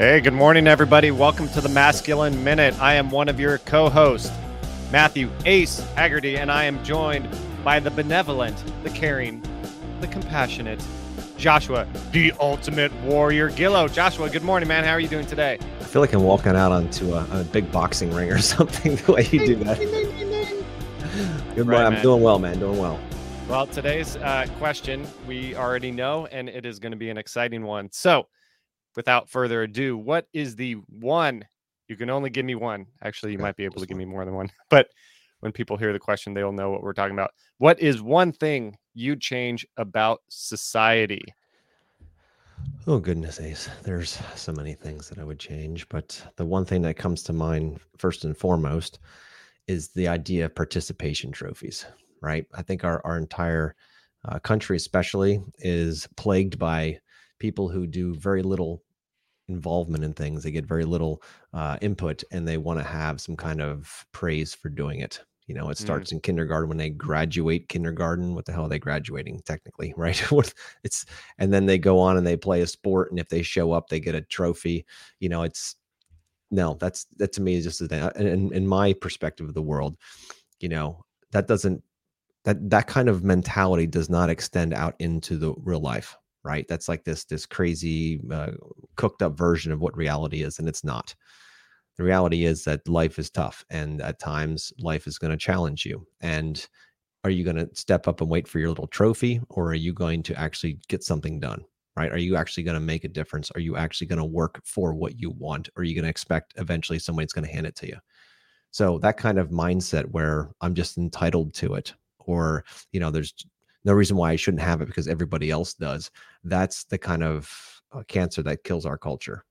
Hey, good morning, everybody. Welcome to the Masculine Minute. I am one of your co hosts, Matthew Ace Haggerty, and I am joined by the benevolent, the caring, the compassionate Joshua, the ultimate warrior Gillow. Joshua, good morning, man. How are you doing today? I feel like I'm walking out onto a, a big boxing ring or something the way you do that. good morning. Right, I'm doing well, man. Doing well. Well, today's uh, question we already know, and it is going to be an exciting one. So, without further ado, what is the one? You can only give me one. Actually, you might be able to give me more than one. But when people hear the question, they'll know what we're talking about. What is one thing you'd change about society? Oh goodness, Ace. There's so many things that I would change, but the one thing that comes to mind first and foremost is the idea of participation trophies, right? I think our our entire uh, country, especially, is plagued by people who do very little involvement in things. They get very little uh, input, and they want to have some kind of praise for doing it. You know, it mm. starts mm. in kindergarten when they graduate kindergarten. What the hell are they graduating technically, right? it's and then they go on and they play a sport, and if they show up, they get a trophy. You know, it's no, that's that to me is just a thing. And in my perspective of the world, you know, that doesn't that that kind of mentality does not extend out into the real life right? That's like this this crazy uh, cooked up version of what reality is and it's not. The reality is that life is tough and at times life is going to challenge you and are you going to step up and wait for your little trophy or are you going to actually get something done right? Are you actually going to make a difference? Are you actually going to work for what you want or are you going to expect eventually somebody's going to hand it to you? So that kind of mindset where i'm just entitled to it or you know there's no reason why I shouldn't have it because everybody else does. That's the kind of uh, cancer that kills our culture.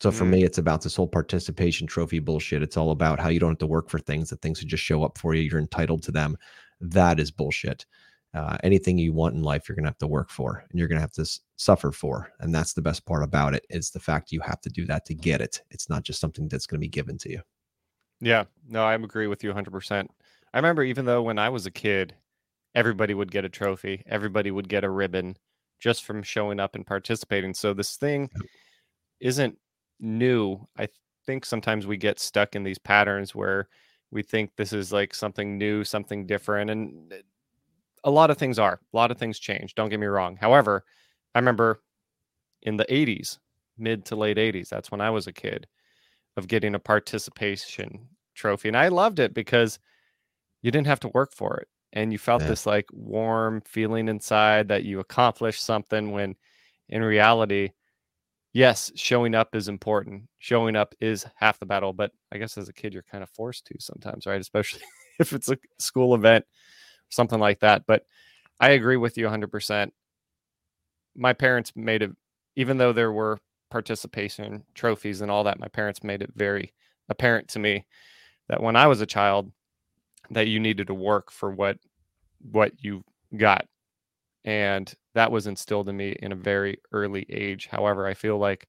So for mm. me, it's about this whole participation trophy bullshit. It's all about how you don't have to work for things, that things would just show up for you. You're entitled to them. That is bullshit. Uh, anything you want in life, you're going to have to work for and you're going to have to s- suffer for. And that's the best part about it is the fact you have to do that to get it. It's not just something that's going to be given to you. Yeah, no, I agree with you 100%. I remember even though when I was a kid, everybody would get a trophy, everybody would get a ribbon just from showing up and participating. So this thing isn't new. I think sometimes we get stuck in these patterns where we think this is like something new, something different. And eh, a lot of things are, a lot of things change. Don't get me wrong. However, I remember in the 80s, mid to late 80s, that's when I was a kid, of getting a participation trophy. And I loved it because you didn't have to work for it and you felt yeah. this like warm feeling inside that you accomplished something when in reality yes showing up is important. Showing up is half the battle but i guess as a kid you're kind of forced to sometimes right? Especially if it's a school event something like that but i agree with you 100% my parents made it even though there were participation trophies and all that my parents made it very apparent to me that when i was a child that you needed to work for what what you got and that was instilled in me in a very early age. However i feel like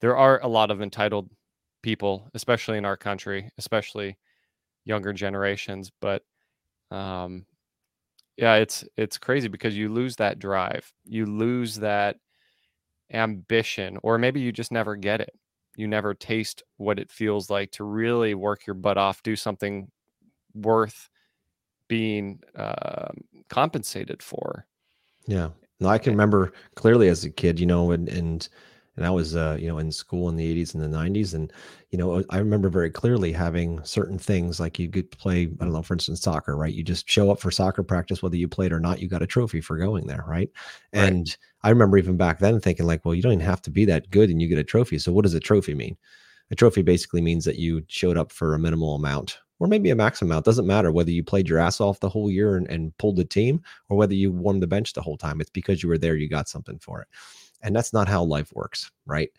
there are a lot of entitled people especially in our country especially younger generations but um yeah it's it's crazy because you lose that drive you lose that ambition or maybe you just never get it. You never taste what it feels like to really work your butt off do something worth being uh, compensated for. Yeah. No, I can remember clearly as a kid, you know, and and and I was uh, you know in school in the 80s and the 90s and you know I remember very clearly having certain things like you could play I don't know for instance soccer right you just show up for soccer practice whether you played or not you got a trophy for going there right, right. and I remember even back then thinking like well you don't even have to be that good and you get a trophy so what does a trophy mean a trophy basically means that you showed up for a minimal amount or maybe a maximum amount. Doesn't matter whether you played your ass off the whole year and, and pulled the team or whether you warmed the bench the whole time. It's because you were there, you got something for it. And that's not how life works, right?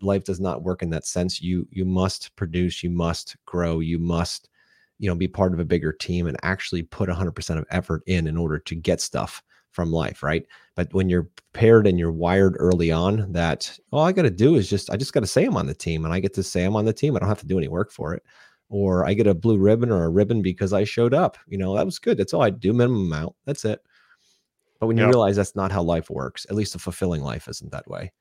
Life does not work in that sense. You you must produce, you must grow, you must, you know, be part of a bigger team and actually put 100% of effort in in order to get stuff from life, right? But when you're prepared and you're wired early on that all I got to do is just I just got to say I'm on the team and I get to say I'm on the team. I don't have to do any work for it or I get a blue ribbon or a ribbon because I showed up. You know, that was good. That's all I do, minimum amount. That's it. But when you yep. realize that's not how life works, at least a fulfilling life isn't that way.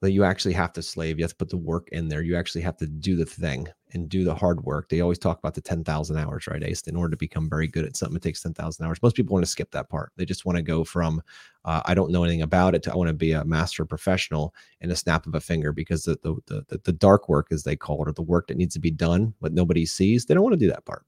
That you actually have to slave. You have to put the work in there. You actually have to do the thing and do the hard work. They always talk about the 10,000 hours, right, Ace? In order to become very good at something, it takes 10,000 hours. Most people want to skip that part. They just want to go from, uh, I don't know anything about it to I want to be a master professional in a snap of a finger because the, the, the, the dark work, as they call it, or the work that needs to be done, but nobody sees, they don't want to do that part.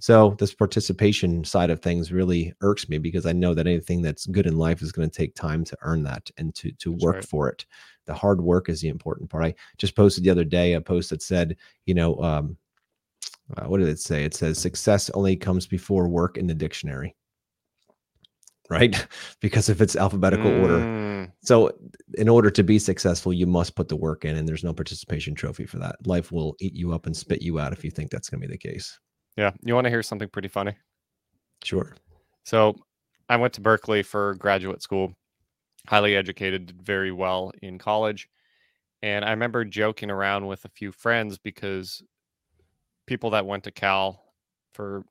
So this participation side of things really irks me because I know that anything that's good in life is going to take time to earn that and to to work right. for it. The hard work is the important part. I just posted the other day a post that said, you know, um, uh, what did it say? It says success only comes before work in the dictionary. Right? because if it's alphabetical mm. order. So in order to be successful, you must put the work in and there's no participation trophy for that. Life will eat you up and spit you out if you think that's going to be the case. Yeah. You want to hear something pretty funny? Sure. So I went to Berkeley for graduate school, highly educated, did very well in college. And I remember joking around with a few friends because people that went to Cal for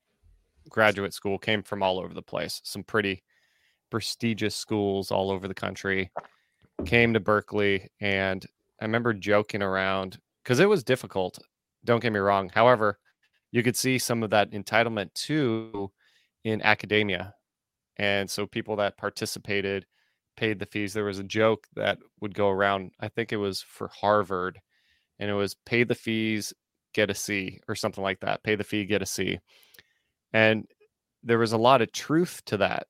graduate school came from all over the place, some pretty prestigious schools all over the country, came to Berkeley. And I remember joking around because it was difficult. Don't get me wrong. However, you could see some of that entitlement too in academia. And so people that participated paid the fees. There was a joke that would go around, I think it was for Harvard, and it was pay the fees, get a C, or something like that. Pay the fee, get a C. And there was a lot of truth to that.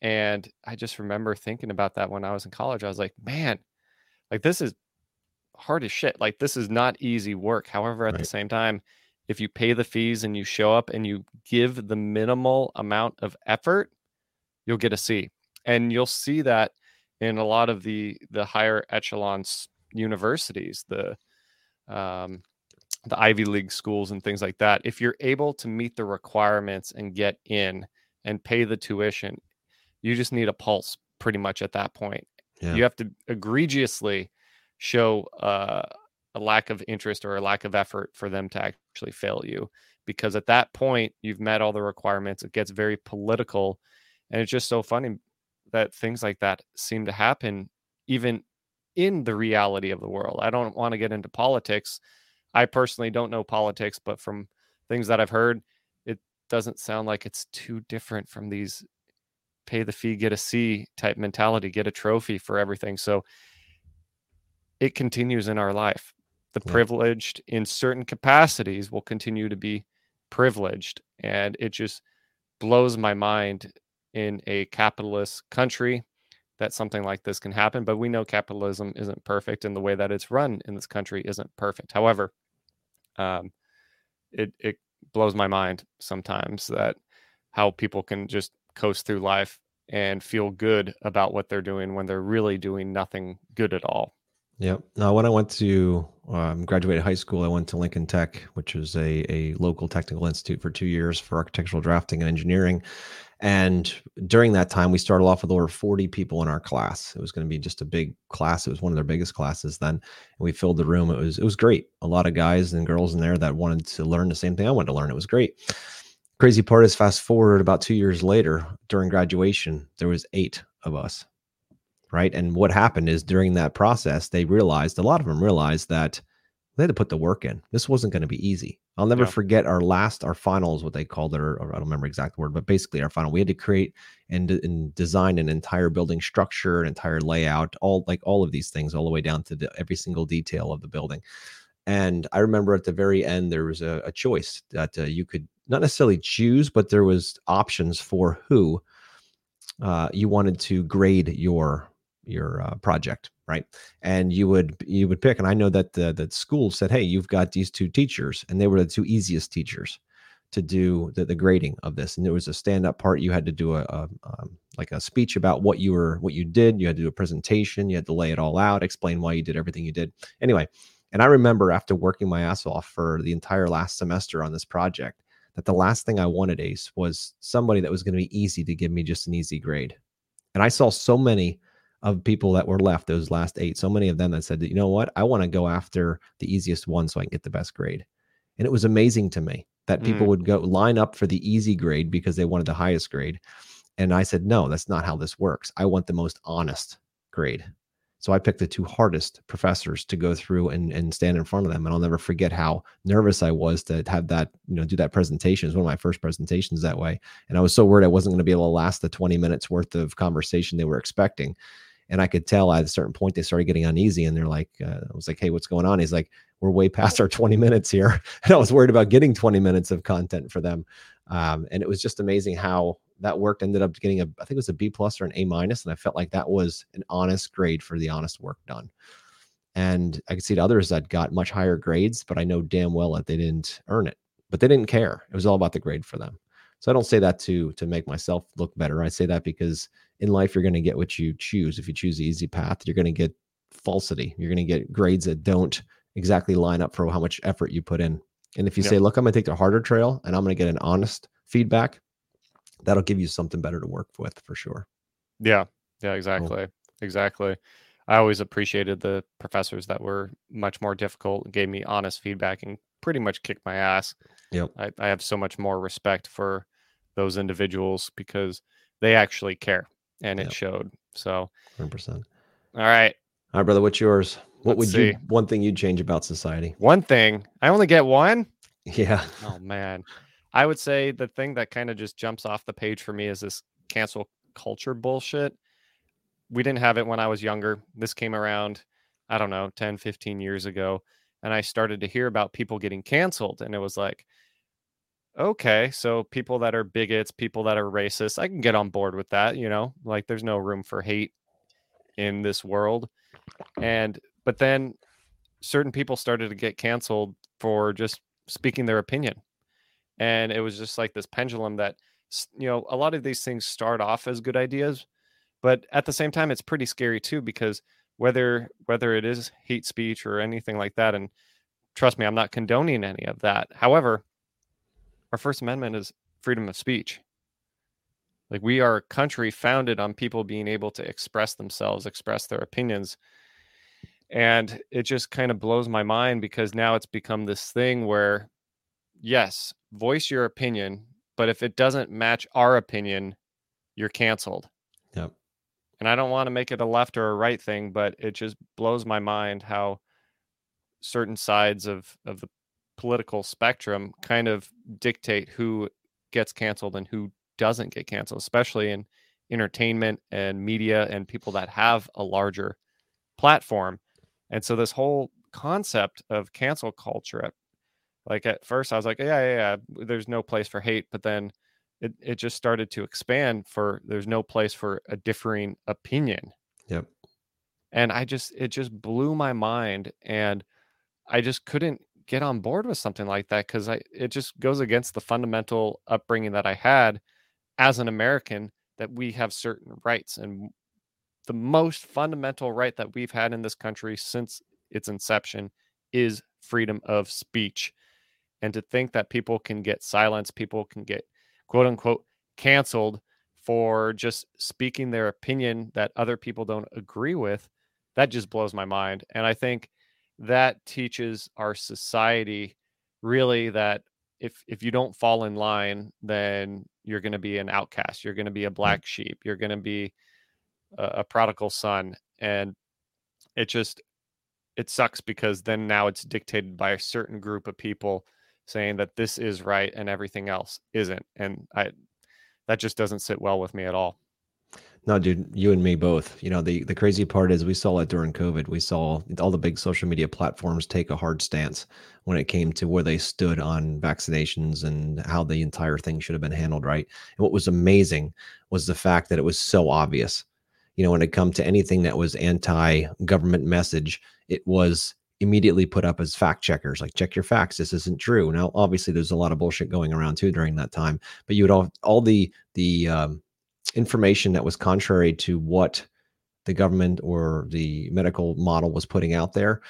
And I just remember thinking about that when I was in college. I was like, man, like this is hard as shit. Like this is not easy work. However, at right. the same time, if you pay the fees and you show up and you give the minimal amount of effort, you'll get a C. And you'll see that in a lot of the the higher echelons universities, the um, the Ivy League schools and things like that. If you're able to meet the requirements and get in and pay the tuition, you just need a pulse pretty much at that point. Yeah. You have to egregiously show uh, a lack of interest or a lack of effort for them to actually fail you because at that point you've met all the requirements it gets very political and it's just so funny that things like that seem to happen even in the reality of the world. I don't want to get into politics. I personally don't know politics but from things that i've heard it doesn't sound like it's too different from these pay the fee get a c type mentality get a trophy for everything. So it continues in our life the yeah. privileged in certain capacities will continue to be privileged and it just blows my mind in a capitalist country that something like this can happen but we know capitalism isn't perfect and the way that it's run in this country isn't perfect however um, it it blows my mind sometimes that how people can just coast through life and feel good about what they're doing when they're really doing nothing good at all Yep. Now, when I went to um, graduated high school, I went to Lincoln Tech, which is a, a local technical institute for two years for architectural drafting and engineering. And during that time, we started off with over 40 people in our class. It was going to be just a big class. It was one of their biggest classes then. And we filled the room. It was it was great. A lot of guys and girls in there that wanted to learn the same thing I wanted to learn. It was great. Crazy part is fast forward about two years later, during graduation, there was eight of us right? And what happened is during that process, they realized a lot of them realized that they had to put the work in. This wasn't going to be easy. I'll never yeah. forget our last, our finals, what they called it, or, or, I don't remember exact word, but basically our final. We had to create and, and design an entire building structure, an entire layout, all like all of these things, all the way down to the, every single detail of the building. And I remember at the very end there was a, a choice that uh, you could not necessarily choose, but there was options for who uh, you wanted to grade your your uh, project right? And you would you would pick and i know that the that school said hey you've got these two teachers and they were the two easiest teachers to do the, the grading of this. And there was a stand up part. You had to do a, a um, like a speech about what you were what you did. You had to do a presentation. You had to lay it all out explain why you did everything you did. Anyway and i remember after working my ass off for the entire last semester on this project that the last thing i wanted ace was somebody that was going to be easy to give me just an easy grade. And i saw so many of people that were left, those last eight, so many of them that said, you know what, I want to go after the easiest one so I can get the best grade. And it was amazing to me that people mm. would go line up for the easy grade because they wanted the highest grade. And I said, no, that's not how this works. I want the most honest grade. So I picked the two hardest professors to go through and, and stand in front of them. And I'll never forget how nervous I was to have that, you know, do that presentation. It was one of my first presentations that way. And I was so worried I wasn't going to be able to last the 20 minutes worth of conversation they were expecting. And I could tell at a certain point they started getting uneasy and they're like, uh, I was like, hey, what's going on? He's like, we're way past our 20 minutes here. And I was worried about getting 20 minutes of content for them. Um, and it was just amazing how that worked. Ended up getting a, I think it was a B plus or an A minus, and I felt like that was an honest grade for the honest work done. And I could see others that got much higher grades, but I know damn well that they didn't earn it. But they didn't care. It was all about the grade for them. So I don't say that to to make myself look better. I say that because in life you're going to get what you choose. If you choose the easy path, you're going to get falsity. You're going to get grades that don't exactly line up for how much effort you put in. And if you yep. say, look, I'm going to take the harder trail and I'm going to get an honest feedback, that'll give you something better to work with for sure. Yeah. Yeah, exactly. Cool. Exactly. I always appreciated the professors that were much more difficult, gave me honest feedback and pretty much kicked my ass. Yep. I, I have so much more respect for those individuals because they actually care and it yep. showed. So 100%. All right. All right, brother. What's yours? What Let's would see. you one thing you'd change about society? One thing. I only get one. Yeah. Oh man. I would say the thing that kind of just jumps off the page for me is this cancel culture bullshit. We didn't have it when I was younger. This came around, I don't know, 10, 15 years ago. And I started to hear about people getting canceled. And it was like, okay, so people that are bigots, people that are racist, I can get on board with that. You know, like there's no room for hate in this world. And, but then certain people started to get canceled for just speaking their opinion and it was just like this pendulum that you know a lot of these things start off as good ideas but at the same time it's pretty scary too because whether whether it is hate speech or anything like that and trust me i'm not condoning any of that however our first amendment is freedom of speech like we are a country founded on people being able to express themselves express their opinions and it just kind of blows my mind because now it's become this thing where yes, voice your opinion, but if it doesn't match our opinion, you're canceled. Yep. And I don't want to make it a left or a right thing, but it just blows my mind how certain sides of of the political spectrum kind of dictate who gets canceled and who doesn't get canceled, especially in entertainment and media and people that have a larger platform. And so this whole concept of cancel culture like at first I was like, yeah, yeah, yeah, there's no place for hate, but then it, it just started to expand for there's no place for a differing opinion. Yep. And I just it just blew my mind and I just couldn't get on board with something like that I it just goes against the fundamental upbringing that I had as an American that we have certain rights and the most fundamental right that we've had in this country since its inception is freedom of speech and to think that people can get silenced, people can get quote unquote canceled for just speaking their opinion that other people don't agree with, that just blows my mind. And I think that teaches our society really that if if you don't fall in line, then you're going to be an outcast. You're going to be a mm. black sheep. You're going to be a, a prodigal son, and it just it sucks because then now it's dictated by a certain group of people saying that this is right and everything else isn't and i that just doesn't sit well with me at all no dude you and me both. You know the the crazy part is we saw it during covid. We saw all the big social media platforms take a hard stance when it came to where they stood on vaccinations and how the entire thing should have been handled right? And what was amazing was the fact that it was so obvious. You know when it come to anything that was anti government message it was immediately put up as fact checkers like check your facts. This isn't true. Now obviously there's a lot of bullshit going around too during that time. But you would all all the the um, information that was contrary to what the government or the medical model was putting out there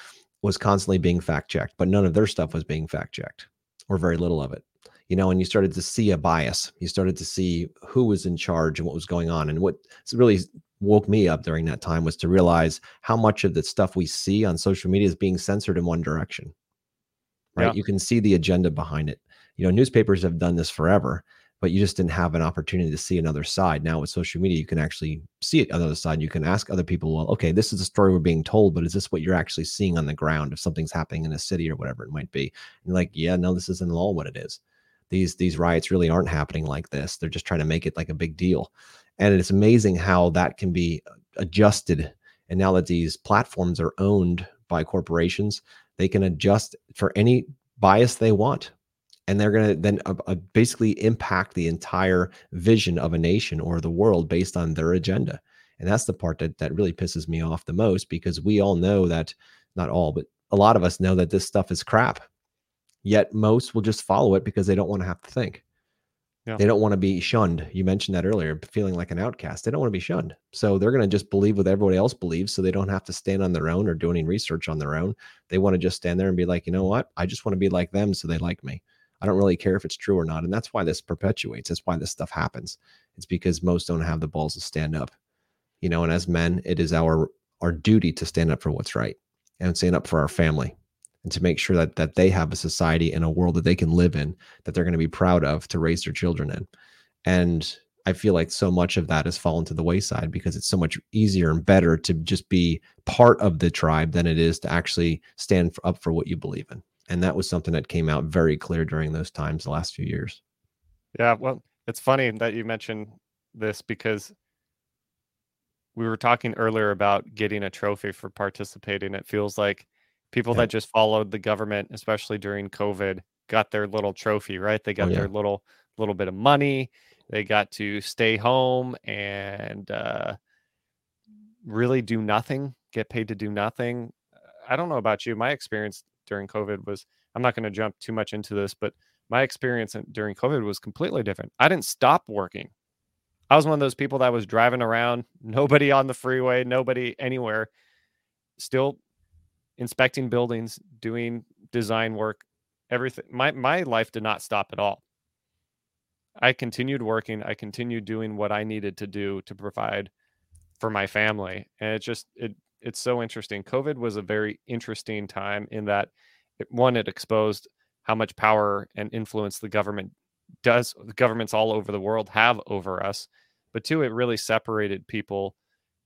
was constantly being fact checked but none of their stuff was being fact checked or very little of it. You know and you started to see a bias. You started to see who was in charge and what was going on and what really woke me up during that time was to realize how much of the stuff we see on social media is being censored in one direction right? Yeah. you can see the agenda behind it. You know newspapers have done this forever but you just didn't have an opportunity to see another side. Now with social media, you can actually see it on the other side. You can ask other people, well, okay, this is the story we're being told, but is this what you're actually seeing on the ground if something's happening in a city or whatever it might be? And like, yeah, no, this isn't at all what it is. These these riots really aren't happening like this. They're just trying to make it like a big deal. And it's amazing how that can be uh, adjusted. And now that these platforms are owned by corporations, they can adjust for any bias they want and they're going to then uh, uh, basically impact the entire vision of a nation or the world based on their agenda. And that's the part that that really pisses me off the most because we all know that not all but a lot of us know that this stuff is crap yet most will just follow it because they don't want to have to think. Yeah. they don't want to be shunned. You mentioned that earlier feeling like an outcast. They don't want to be shunned. So they're going to just believe what everybody else believes so they don't have to stand on their own or do any research on their own. They want to just stand there and be like you know what? I just want to be like them so they like me I don't really care if it's true or not. And that's why this perpetuates. That's why this stuff happens. It's because most don't have the balls to stand up. You know, and as men, it is our our duty to stand up for what's right and stand up for our family and to make sure that that they have a society and a world that they can live in that they're going to be proud of to raise their children in. And I feel like so much of that has fallen to the wayside because it's so much easier and better to just be part of the tribe than it is to actually stand up for what you believe in and that was something that came out very clear during those times the last few years. Yeah well it's funny that you mentioned this because we were talking earlier about getting a trophy for participating. It feels like people yeah. that just followed the government especially during covid got their little trophy right? They got oh, yeah. their little little bit of money. They got to stay home and uh, really do nothing get paid to do nothing. I don't know about you. My experience during COVID was I'm not going to jump too much into this, but my experience during COVID was completely different. I didn't stop working. I was one of those people that was driving around, nobody on the freeway, nobody anywhere, still inspecting buildings, doing design work, everything. My my life did not stop at all. I continued working. I continued doing what I needed to do to provide for my family, and it just it it's so interesting. COVID was a very interesting time in that it, one, it exposed how much power and influence the government does, the governments all over the world have over us. But two, it really separated people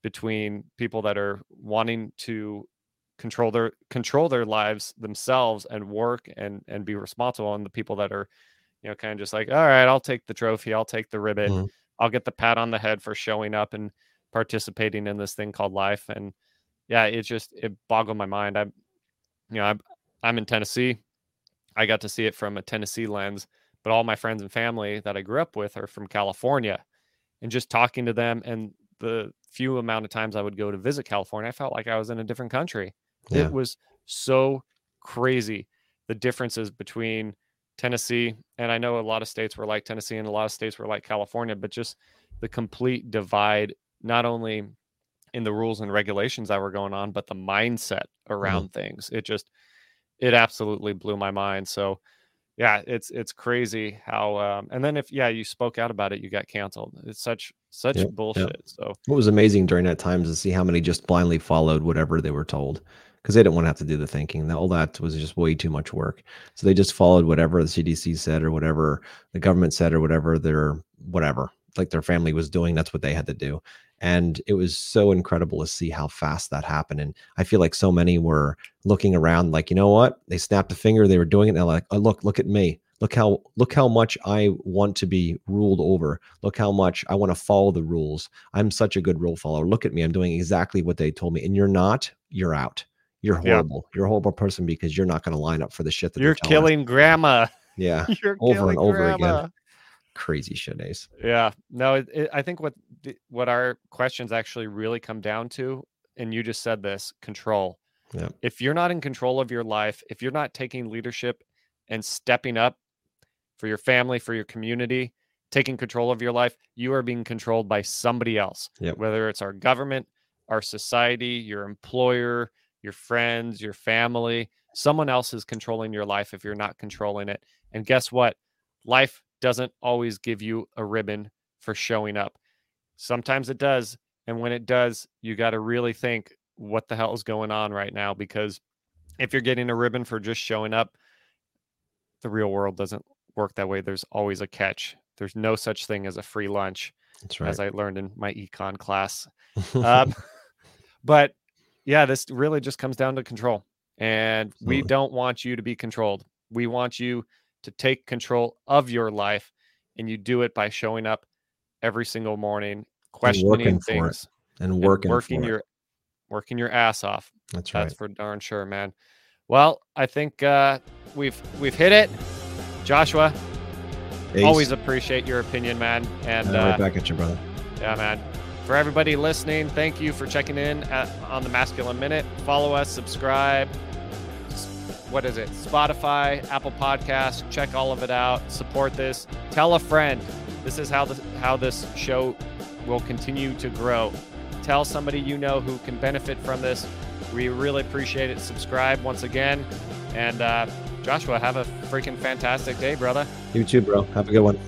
between people that are wanting to control their control their lives themselves and work and and be responsible and the people that are you know kind of just like all right i'll take the trophy i'll take the ribbon mm-hmm. i'll get the pat on the head for showing up and participating in this thing called life and yeah, it just it boggled my mind. I'm, you know, I'm I'm in Tennessee. I got to see it from a Tennessee lens, but all my friends and family that I grew up with are from California, and just talking to them and the few amount of times I would go to visit California, I felt like I was in a different country. Yeah. It was so crazy the differences between Tennessee and I know a lot of states were like Tennessee and a lot of states were like California, but just the complete divide not only in the rules and regulations that were going on, but the mindset mm-hmm. around mm-hmm. things. It just it absolutely blew my mind. So yeah, it's it's crazy how um and then if yeah, you spoke out about it, you got canceled. It's such such yep, bullshit. Yep. So what was amazing during that time is to see how many just blindly followed whatever they were told because they didn't want to have to do the thinking. All that was just way too much work. So they just followed whatever the CDC said or whatever the government said or whatever their whatever like their family was doing. That's what they had to do. And it was so incredible to see how fast that happened. And I feel like so many were looking around like, you know what? They snapped a finger, they were doing it, and they're like, oh, look, look at me. Look how look how much I want to be ruled over. Look how much I want to follow the rules. I'm such a good rule follower. Look at me. I'm doing exactly what they told me. And you're not, you're out. You're horrible. Yeah. You're a horrible person because you're not going to line up for the shit that you're killing grandma. Yeah. You're over and over grandma. again crazy shit ace. Yeah no it, it, i think what what our questions actually really come down to and you just said this control. Yeah. if you're not in control of your life if you're not taking leadership and stepping up for your family for your community taking control of your life you are being controlled by somebody else. Yep. whether it's our government our society your employer your friends your family someone else is controlling your life if you're not controlling it. And guess what? Life doesn't always give you a ribbon for showing up. Sometimes it does. And when it does, you got to really think what the hell is going on right now because if you're getting a ribbon for just showing up, the real world doesn't work that way. There's always a catch. There's no such thing as a free lunch, That's right. as I learned in my econ class. Um, but yeah, this really just comes down to control. And we don't want you to be controlled. We want you to take control of your life. And you do it by showing up every single morning, questioning working things, and and working, working for it. your working your ass off. That's right. That's for darn sure, man. Well, I think uh, we've we've hit it. Joshua, Ace, always appreciate your opinion, man. And uh, uh, right back at you, brother. yeah, man. For everybody listening, thank you for checking in at, on the Masculine Minute. Follow us, subscribe. What is it? Spotify, Apple Podcasts. Check all of it out. Support this. Tell a friend. This is how this how this show will continue to grow. Tell somebody you know who can benefit from this. We really appreciate it. Subscribe once again, and uh, Joshua, have a freaking fantastic day, brother. You too, bro. Have a good one.